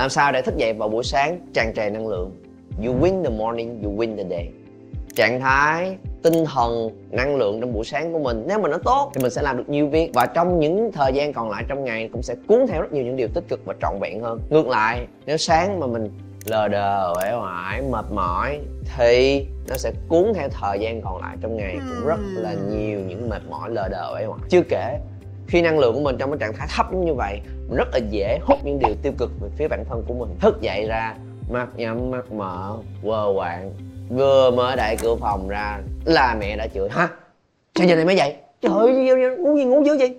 làm sao để thức dậy vào buổi sáng tràn trề năng lượng? You win the morning you win the day. Trạng thái tinh thần năng lượng trong buổi sáng của mình. Nếu mà nó tốt thì mình sẽ làm được nhiều việc. Và trong những thời gian còn lại trong ngày cũng sẽ cuốn theo rất nhiều những điều tích cực và trọn vẹn hơn. Ngược lại nếu sáng mà mình lờ đờ uể oải mệt mỏi thì nó sẽ cuốn theo thời gian còn lại trong ngày. Cũng rất là nhiều những mệt mỏi lờ đờ uể oải. Chưa kể khi năng lượng của mình trong cái trạng thái thấp như vậy, mình rất là dễ hút những điều tiêu cực về phía bản thân của mình. Thức dậy ra, mắt nhắm, mắt mở, quơ quạng vừa mở đại cửa phòng ra, là mẹ đã chửi. Hả? Sao giờ này mới dậy? Trời ơi ngủ gì, ngủ dữ vậy?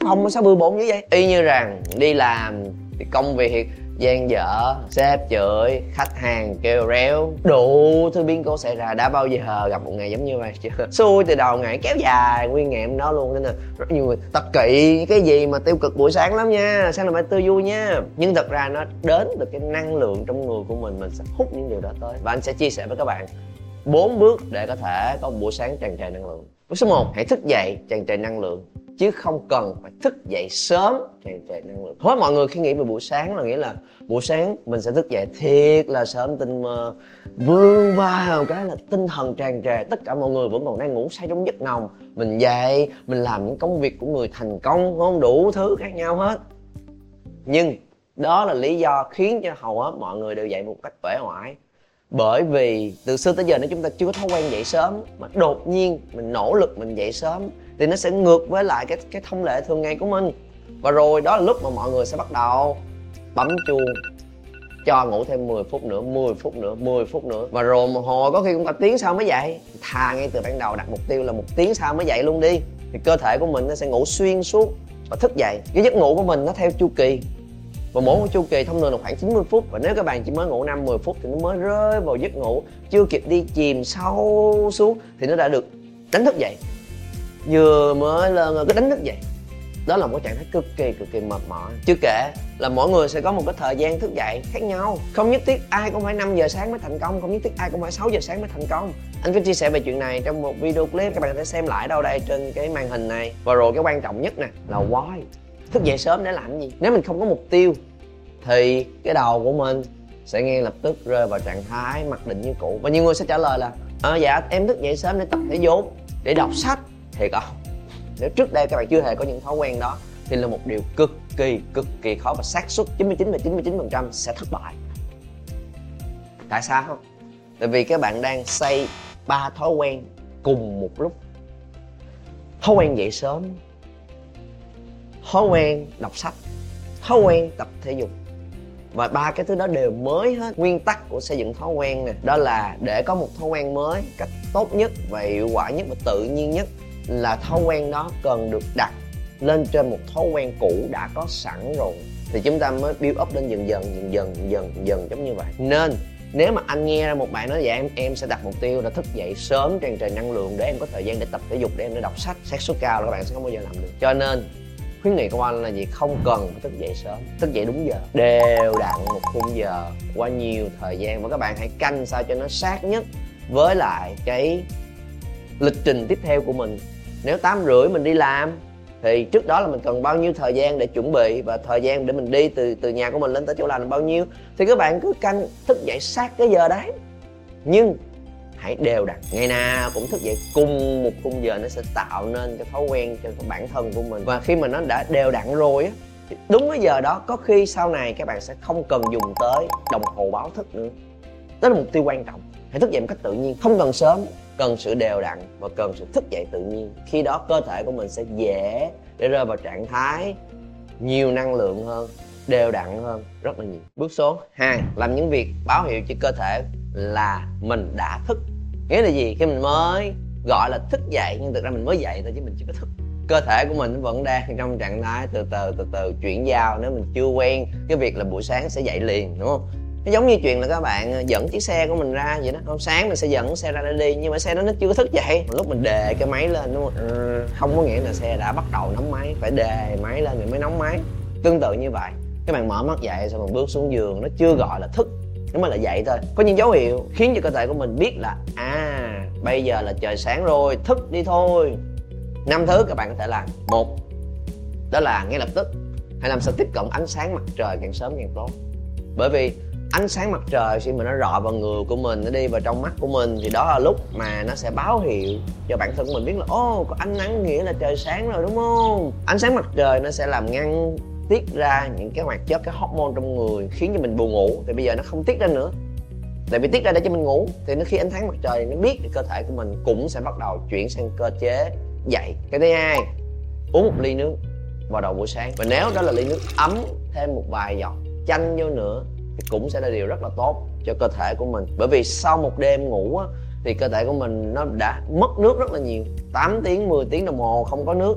Phòng mà sao bừa bộn như vậy? Y như rằng, đi làm thì công việc gian dở, sếp chửi, khách hàng kêu réo. Đủ thứ biến cố xảy ra, đã bao giờ gặp một ngày giống như vậy chưa? Xui từ đầu ngày, kéo dài nguyên ngày em đó luôn, nên là rất nhiều người tập kỵ cái gì mà tiêu cực buổi sáng lắm nha, sáng là phải tươi vui nha. Nhưng thật ra nó đến từ cái năng lượng trong người của mình mình sẽ hút những điều đó tới. Và anh sẽ chia sẻ với các bạn bốn bước để có thể có một buổi sáng tràn trề năng lượng. Bước số 1 hãy thức dậy tràn trề năng lượng chứ không cần phải thức dậy sớm. Tràn trề năng lượng. Thôi mọi người khi nghĩ về buổi sáng là nghĩa là buổi sáng mình sẽ thức dậy thiệt là sớm, tinh mơ, vương vào cái là tinh thần tràn trề. Tất cả mọi người vẫn còn đang ngủ say trong giấc nồng mình dậy, mình làm những công việc của người thành công không? Đủ thứ khác nhau hết. Nhưng đó là lý do khiến cho hầu hết mọi người đều dậy một cách uể oải. Bởi vì từ xưa tới giờ nếu chúng ta chưa có thói quen dậy sớm mà đột nhiên mình nỗ lực mình dậy sớm thì nó sẽ ngược với lại cái cái thông lệ thường ngày của mình. Và rồi đó là lúc mà mọi người sẽ bắt đầu bấm chuông cho ngủ thêm 10 phút nữa 10 phút nữa 10 phút nữa. Và rồi một hồi có khi cũng cả tiếng sau mới dậy. Thà ngay từ ban đầu đặt mục tiêu là một tiếng sau mới dậy luôn đi. Thì cơ thể của mình nó sẽ ngủ xuyên suốt và thức dậy. Cái giấc ngủ của mình nó theo chu kỳ. Và mỗi một chu kỳ thông thường là khoảng 90 phút. Và nếu các bạn chỉ mới ngủ 5 10 phút thì nó mới rơi vào giấc ngủ. Chưa kịp đi chìm sâu xuống thì nó đã được đánh thức dậy vừa mới lên rồi cứ đánh thức dậy. Đó là một trạng thái cực kỳ cực kỳ mệt mỏi. Chưa kể là mỗi người sẽ có một cái thời gian thức dậy khác nhau. Không nhất thiết ai cũng phải 5 giờ sáng mới thành công không nhất thiết ai cũng phải 6 giờ sáng mới thành công. Anh có chia sẻ về chuyện này trong một video clip các bạn có thể xem lại đâu đây trên cái màn hình này. Và rồi cái quan trọng nhất nè là why? Thức dậy sớm để làm gì? Nếu mình không có mục tiêu thì cái đầu của mình sẽ ngay lập tức rơi vào trạng thái mặc định như cũ. Và nhiều người sẽ trả lời là à, dạ em thức dậy sớm để tập thể dục để đọc sách thiệt không nếu trước đây các bạn chưa hề có những thói quen đó, thì là một điều cực kỳ cực kỳ khó và xác suất 99 và 99 phần trăm sẽ thất bại. Tại sao? Không tại vì các bạn đang xây ba thói quen cùng một lúc. Thói quen dậy sớm. Thói quen đọc sách. Thói quen tập thể dục. Và ba cái thứ đó đều mới hết. Nguyên tắc của xây dựng thói quen nè, đó là để có một thói quen mới, cách tốt nhất và hiệu quả nhất và tự nhiên nhất là thói quen đó cần được đặt lên trên một thói quen cũ đã có sẵn rồi. Thì chúng ta mới build up lên dần dần dần dần dần dần, dần giống như vậy. Nên nếu mà anh nghe ra một bạn nói vậy em em sẽ đặt mục tiêu là thức dậy sớm tràn trề năng lượng để em có thời gian để tập thể dục để em để đọc sách xác suất cao là các bạn sẽ không bao giờ làm được. Cho nên khuyến nghị của anh là gì? Không cần phải thức dậy sớm. Thức dậy đúng giờ. Đều đặn một khung giờ qua nhiều thời gian. Và các bạn hãy canh sao cho nó sát nhất với lại cái lịch trình tiếp theo của mình nếu tám rưỡi mình đi làm, thì trước đó là mình cần bao nhiêu thời gian để chuẩn bị và thời gian để mình đi từ từ nhà của mình lên tới chỗ làm là bao nhiêu, thì các bạn cứ canh thức dậy sát cái giờ đấy. Nhưng hãy đều đặn, ngày nào cũng thức dậy cùng một khung giờ nó sẽ tạo nên cái thói quen cho bản thân của mình. Và khi mà nó đã đều đặn rồi á đúng cái giờ đó, có khi sau này các bạn sẽ không cần dùng tới đồng hồ báo thức nữa. Đó là mục tiêu quan trọng hãy thức dậy một cách tự nhiên. Không cần sớm, cần sự đều đặn và cần sự thức dậy tự nhiên. Khi đó, cơ thể của mình sẽ dễ để rơi vào trạng thái nhiều năng lượng hơn, đều đặn hơn rất là nhiều. Bước số 2 làm những việc báo hiệu cho cơ thể là mình đã thức. Nghĩa là gì? Khi mình mới gọi là thức dậy, nhưng thực ra mình mới dậy thôi chứ mình chưa có thức. Cơ thể của mình vẫn đang trong trạng thái từ từ từ từ chuyển giao. Nếu mình chưa quen, cái việc là buổi sáng sẽ dậy liền, đúng không? Nó giống như chuyện là các bạn ờ, dẫn chiếc xe của mình ra vậy đó. Hôm sáng mình sẽ dẫn xe ra để đi, nhưng mà xe đó nó chưa có thức dậy. Lúc mình đề cái máy lên, đúng không? Ờ, không có nghĩa là xe đã bắt đầu nóng máy, phải đề máy lên thì mới nóng máy. Tương tự như vậy các bạn mở mắt dậy xong mình bước xuống giường, nó chưa gọi là thức, nó mới là dậy thôi. Có những dấu hiệu khiến cho cơ thể của mình biết là à bây giờ là trời sáng rồi, thức đi thôi. Năm thứ các bạn có thể làm. Một, đó là ngay lập tức, hãy làm sao tiếp cận ánh sáng mặt trời càng sớm càng tốt. Bởi vì ánh sáng mặt trời khi mà nó rọi vào người của mình, nó đi vào trong mắt của mình, thì đó là lúc mà nó sẽ báo hiệu cho bản thân của mình biết là, ô, có ánh nắng nghĩa là trời sáng rồi đúng không? Ánh sáng mặt trời nó sẽ làm ngăn tiết ra những cái hoạt chất, cái hormone trong người, khiến cho mình buồn ngủ. Thì bây giờ nó không tiết ra nữa. Tại vì tiết ra để cho mình ngủ, thì nó khi ánh sáng mặt trời nó biết thì cơ thể của mình cũng sẽ bắt đầu chuyển sang cơ chế dậy. Cái thứ hai, uống một ly nước vào đầu buổi sáng. Và nếu đó là ly nước ấm thêm một vài giọt chanh vô nữa cũng sẽ là điều rất là tốt cho cơ thể của mình. Bởi vì sau một đêm ngủ á, thì cơ thể của mình nó đã mất nước rất là nhiều. 8 tiếng 10 tiếng đồng hồ không có nước.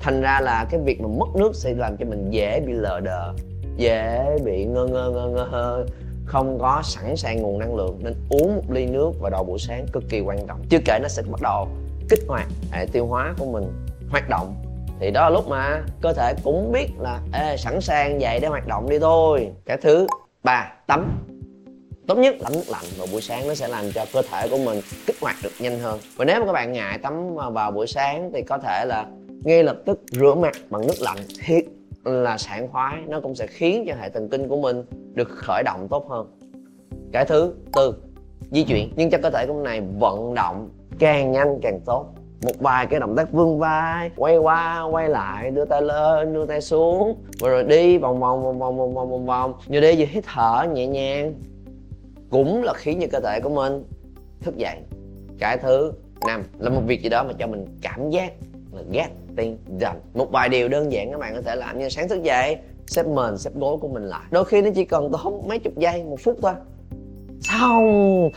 Thành ra là cái việc mà mất nước sẽ làm cho mình dễ bị lờ đờ dễ bị ngơ ngơ ngơ ngơ không có sẵn sàng nguồn năng lượng. Nên uống một ly nước vào đầu buổi sáng cực kỳ quan trọng. Chưa kể nó sẽ bắt đầu kích hoạt hệ tiêu hóa của mình hoạt động. Thì đó là lúc mà cơ thể cũng biết là Ê, sẵn sàng dậy để hoạt động đi thôi. Cả thứ ba, tắm. Tốt nhất tắm nước lạnh vào buổi sáng nó sẽ làm cho cơ thể của mình kích hoạt được nhanh hơn. Và nếu mà các bạn ngại tắm vào buổi sáng thì có thể là ngay lập tức rửa mặt bằng nước lạnh. Thiệt là sảng khoái, nó cũng sẽ khiến cho hệ thần kinh của mình được khởi động tốt hơn. Cái thứ tư, di chuyển. Nhưng cho cơ thể của mình này vận động càng nhanh càng tốt một vài cái động tác vươn vai, quay qua, quay lại, đưa tay lên, đưa tay xuống. Và rồi đi vòng vòng vòng vòng vòng vòng vòng vòng. Như đi vừa hít thở nhẹ nhàng, cũng là khiến cho cơ thể của mình thức dậy. Cái thứ năm là một việc gì đó mà cho mình cảm giác là getting done một vài điều đơn giản các bạn có thể làm như sáng thức dậy, xếp mền, xếp gối của mình lại. Đôi khi nó chỉ cần tốn mấy chục giây, một phút thôi. Xong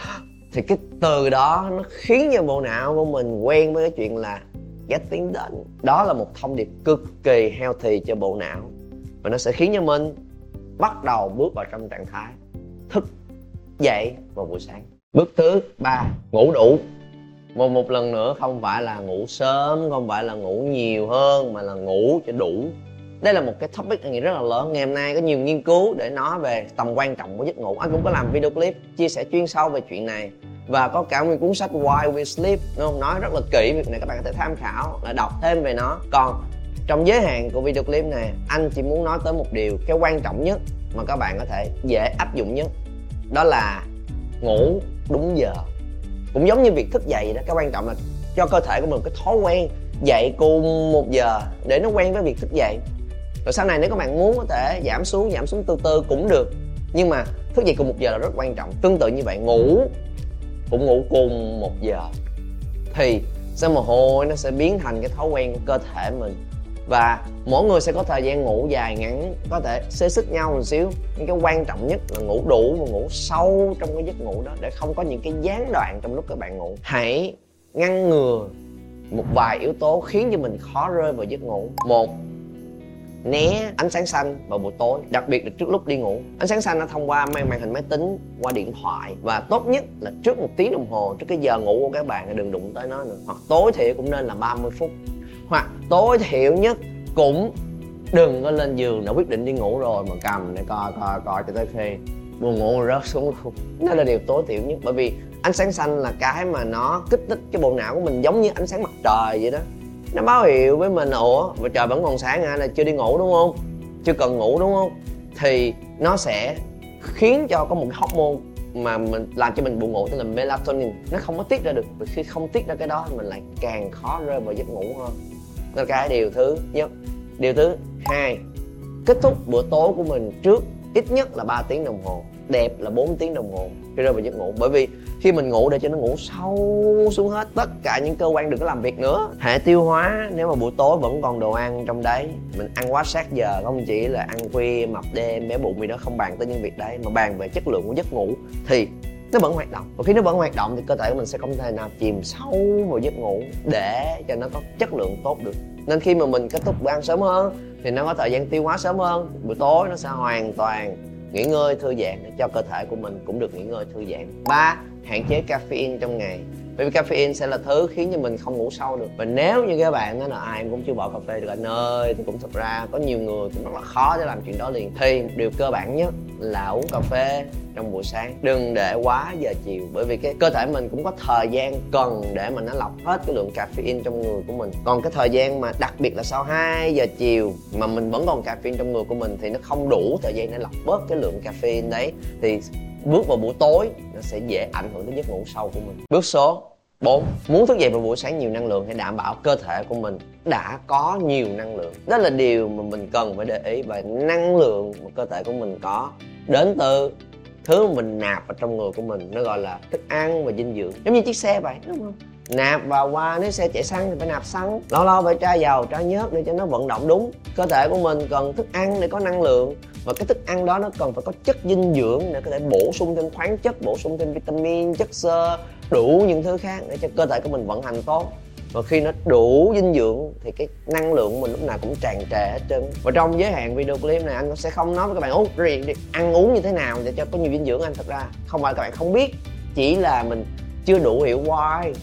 thì cái từ đó nó khiến cho bộ não của mình quen với cái chuyện là gác tiếng đến. Đó là một thông điệp cực kỳ healthy cho bộ não. Và nó sẽ khiến cho mình bắt đầu bước vào trong trạng thái thức dậy vào buổi sáng. Bước thứ ba, ngủ đủ. Một một lần nữa không phải là ngủ sớm, không phải là ngủ nhiều hơn mà là ngủ cho đủ đây là một cái topic anh nghĩ rất là lớn. Ngày hôm nay có nhiều nghiên cứu để nói về tầm quan trọng của giấc ngủ. Anh cũng có làm video clip chia sẻ chuyên sâu về chuyện này. Và có cả một cuốn sách Why We Sleep. Nó nói rất là kỹ, việc này các bạn có thể tham khảo là đọc thêm về nó. Còn trong giới hạn của video clip này, anh chỉ muốn nói tới một điều, cái quan trọng nhất mà các bạn có thể dễ áp dụng nhất. Đó là ngủ đúng giờ. Cũng giống như việc thức dậy đó, cái quan trọng là cho cơ thể của mình cái thói quen dậy cùng một giờ để nó quen với việc thức dậy rồi sau này nếu các bạn muốn có thể giảm xuống giảm xuống từ từ cũng được. Nhưng mà thức dậy cùng một giờ là rất quan trọng. Tương tự như vậy, ngủ, cũng ngủ cùng một giờ thì sẽ mồ hôi nó sẽ biến thành cái thói quen của cơ thể mình? Và mỗi người sẽ có thời gian ngủ dài ngắn, có thể xê xích nhau một xíu. Nhưng cái quan trọng nhất là ngủ đủ và ngủ sâu trong cái giấc ngủ đó để không có những cái gián đoạn trong lúc các bạn ngủ. Hãy ngăn ngừa một vài yếu tố khiến cho mình khó rơi vào giấc ngủ. Một né ánh sáng xanh vào buổi tối, đặc biệt là trước lúc đi ngủ. Ánh sáng xanh nó thông qua màn màn hình máy tính qua điện thoại và tốt nhất là trước một tiếng đồng hồ, trước cái giờ ngủ của các bạn đừng đụng tới nó nữa. Hoặc tối thiểu cũng nên là 30 phút. Hoặc tối thiểu nhất cũng đừng có lên giường đã quyết định đi ngủ rồi mà cầm để coi coi coi cho tới khi buồn ngủ rớt xuống luôn. Đó là điều tối thiểu nhất. Bởi vì ánh sáng xanh là cái mà nó kích thích cái bộ não của mình giống như ánh sáng mặt trời vậy đó nó báo hiệu với mình, ủa, mà trời vẫn còn sáng hả? Là chưa đi ngủ, đúng không? Chưa cần ngủ, đúng không? Thì nó sẽ khiến cho có một cái hormone mà mình làm cho mình buồn ngủ, tức là melatonin. Nó không có tiết ra được, và khi không tiết ra cái đó, mình lại càng khó rơi vào giấc ngủ hơn. Đó là cái điều thứ nhất. Điều thứ hai, kết thúc bữa tối của mình trước ít nhất là 3 tiếng đồng hồ, đẹp là 4 tiếng đồng hồ khi rơi vào giấc ngủ. Bởi vì khi mình ngủ để cho nó ngủ sâu xuống hết tất cả những cơ quan đừng có làm việc nữa. Hệ tiêu hóa, nếu mà buổi tối vẫn còn đồ ăn trong đấy, mình ăn quá sát giờ, không chỉ là ăn khuya, mập đêm bé bụng gì đó, không bàn tới những việc đấy, mà bàn về chất lượng của giấc ngủ, thì nó vẫn hoạt động. Và khi nó vẫn hoạt động thì cơ thể của mình sẽ không thể nào chìm sâu vào giấc ngủ để cho nó có chất lượng tốt được. Nên khi mà mình kết thúc bữa ăn sớm hơn, thì nó có thời gian tiêu hóa sớm hơn, buổi tối nó sẽ hoàn toàn nghỉ ngơi, thư giãn để cho cơ thể của mình cũng được nghỉ ngơi, thư giãn. Ba, hạn chế caffeine trong ngày bởi vì caffeine sẽ là thứ khiến cho mình không ngủ sâu được. Và nếu như các bạn nói là ai cũng chưa bỏ cà phê được, anh ơi, thì cũng thật ra có nhiều người cũng rất là khó để làm chuyện đó liền. Thì điều cơ bản nhất là uống cà phê trong buổi sáng. Đừng để quá giờ chiều, bởi vì cái cơ thể mình cũng có thời gian cần để mà nó lọc hết cái lượng caffeine trong người của mình. Còn cái thời gian mà đặc biệt là sau 2 giờ chiều mà mình vẫn còn caffeine trong người của mình thì nó không đủ thời gian để lọc bớt cái lượng caffeine đấy, thì bước vào buổi tối nó sẽ dễ ảnh hưởng tới giấc ngủ sâu của mình. Bước số 4. Muốn thức dậy vào buổi sáng nhiều năng lượng hãy đảm bảo cơ thể của mình đã có nhiều năng lượng. Đó là điều mà mình cần phải để ý và năng lượng mà cơ thể của mình có. Đến từ thứ mà mình nạp vào trong người của mình, nó gọi là thức ăn và dinh dưỡng. Giống như chiếc xe vậy, đúng không? Nạp vào qua, nếu xe chạy xăng thì phải nạp xăng. Lâu lâu phải tra dầu tra nhớt để cho nó vận động đúng. Cơ thể của mình cần thức ăn để có năng lượng và cái thức ăn đó nó cần phải có chất dinh dưỡng để có thể bổ sung thêm khoáng chất, bổ sung thêm vitamin, chất xơ, đủ những thứ khác để cho cơ thể của mình vận hành tốt. Và khi nó đủ dinh dưỡng thì cái năng lượng của mình lúc nào cũng tràn trề hết trơn. Và trong giới hạn video clip này, anh sẽ không nói với các bạn uống riêng đi, ăn uống như thế nào để cho có nhiều dinh dưỡng anh? Thật ra không phải các bạn không biết, chỉ là mình chưa đủ hiểu why.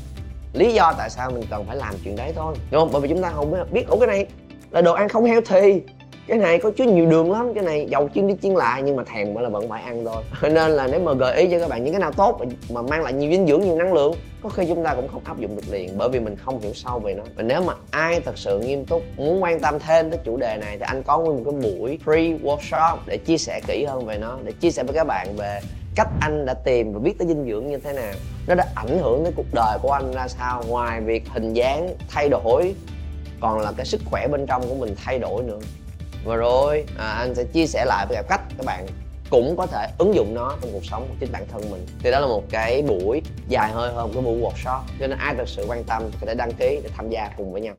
Lý do tại sao mình cần phải làm chuyện đấy thôi. Đúng không? Bởi vì chúng ta không biết, ủa, cái này là đồ ăn không healthy cái này có chứa nhiều đường lắm, cái này dầu chiên đi chiên lại, nhưng mà thèm mà là vẫn phải ăn thôi. Nên là nếu mà gợi ý cho các bạn những cái nào tốt mà mang lại nhiều dinh dưỡng, nhiều năng lượng, có khi chúng ta cũng không áp dụng được liền, bởi vì mình không hiểu sâu về nó. Và nếu mà ai thật sự nghiêm túc, muốn quan tâm thêm tới chủ đề này thì anh có nguyên một cái buổi free workshop để chia sẻ kỹ hơn về nó, để chia sẻ với các bạn về cách anh đã tìm và biết tới dinh dưỡng như thế nào. Nó đã ảnh hưởng tới cuộc đời của anh ra sao, ngoài việc hình dáng thay đổi, còn là cái sức khỏe bên trong của mình thay đổi nữa và rồi à, anh sẽ chia sẻ lại với các cách các bạn cũng có thể ứng dụng nó trong cuộc sống của chính bản thân mình. Thì đó là một cái buổi dài hơi hơn cái buổi workshop cho nên ai thật sự quan tâm có thể đăng ký để tham gia cùng với nhau.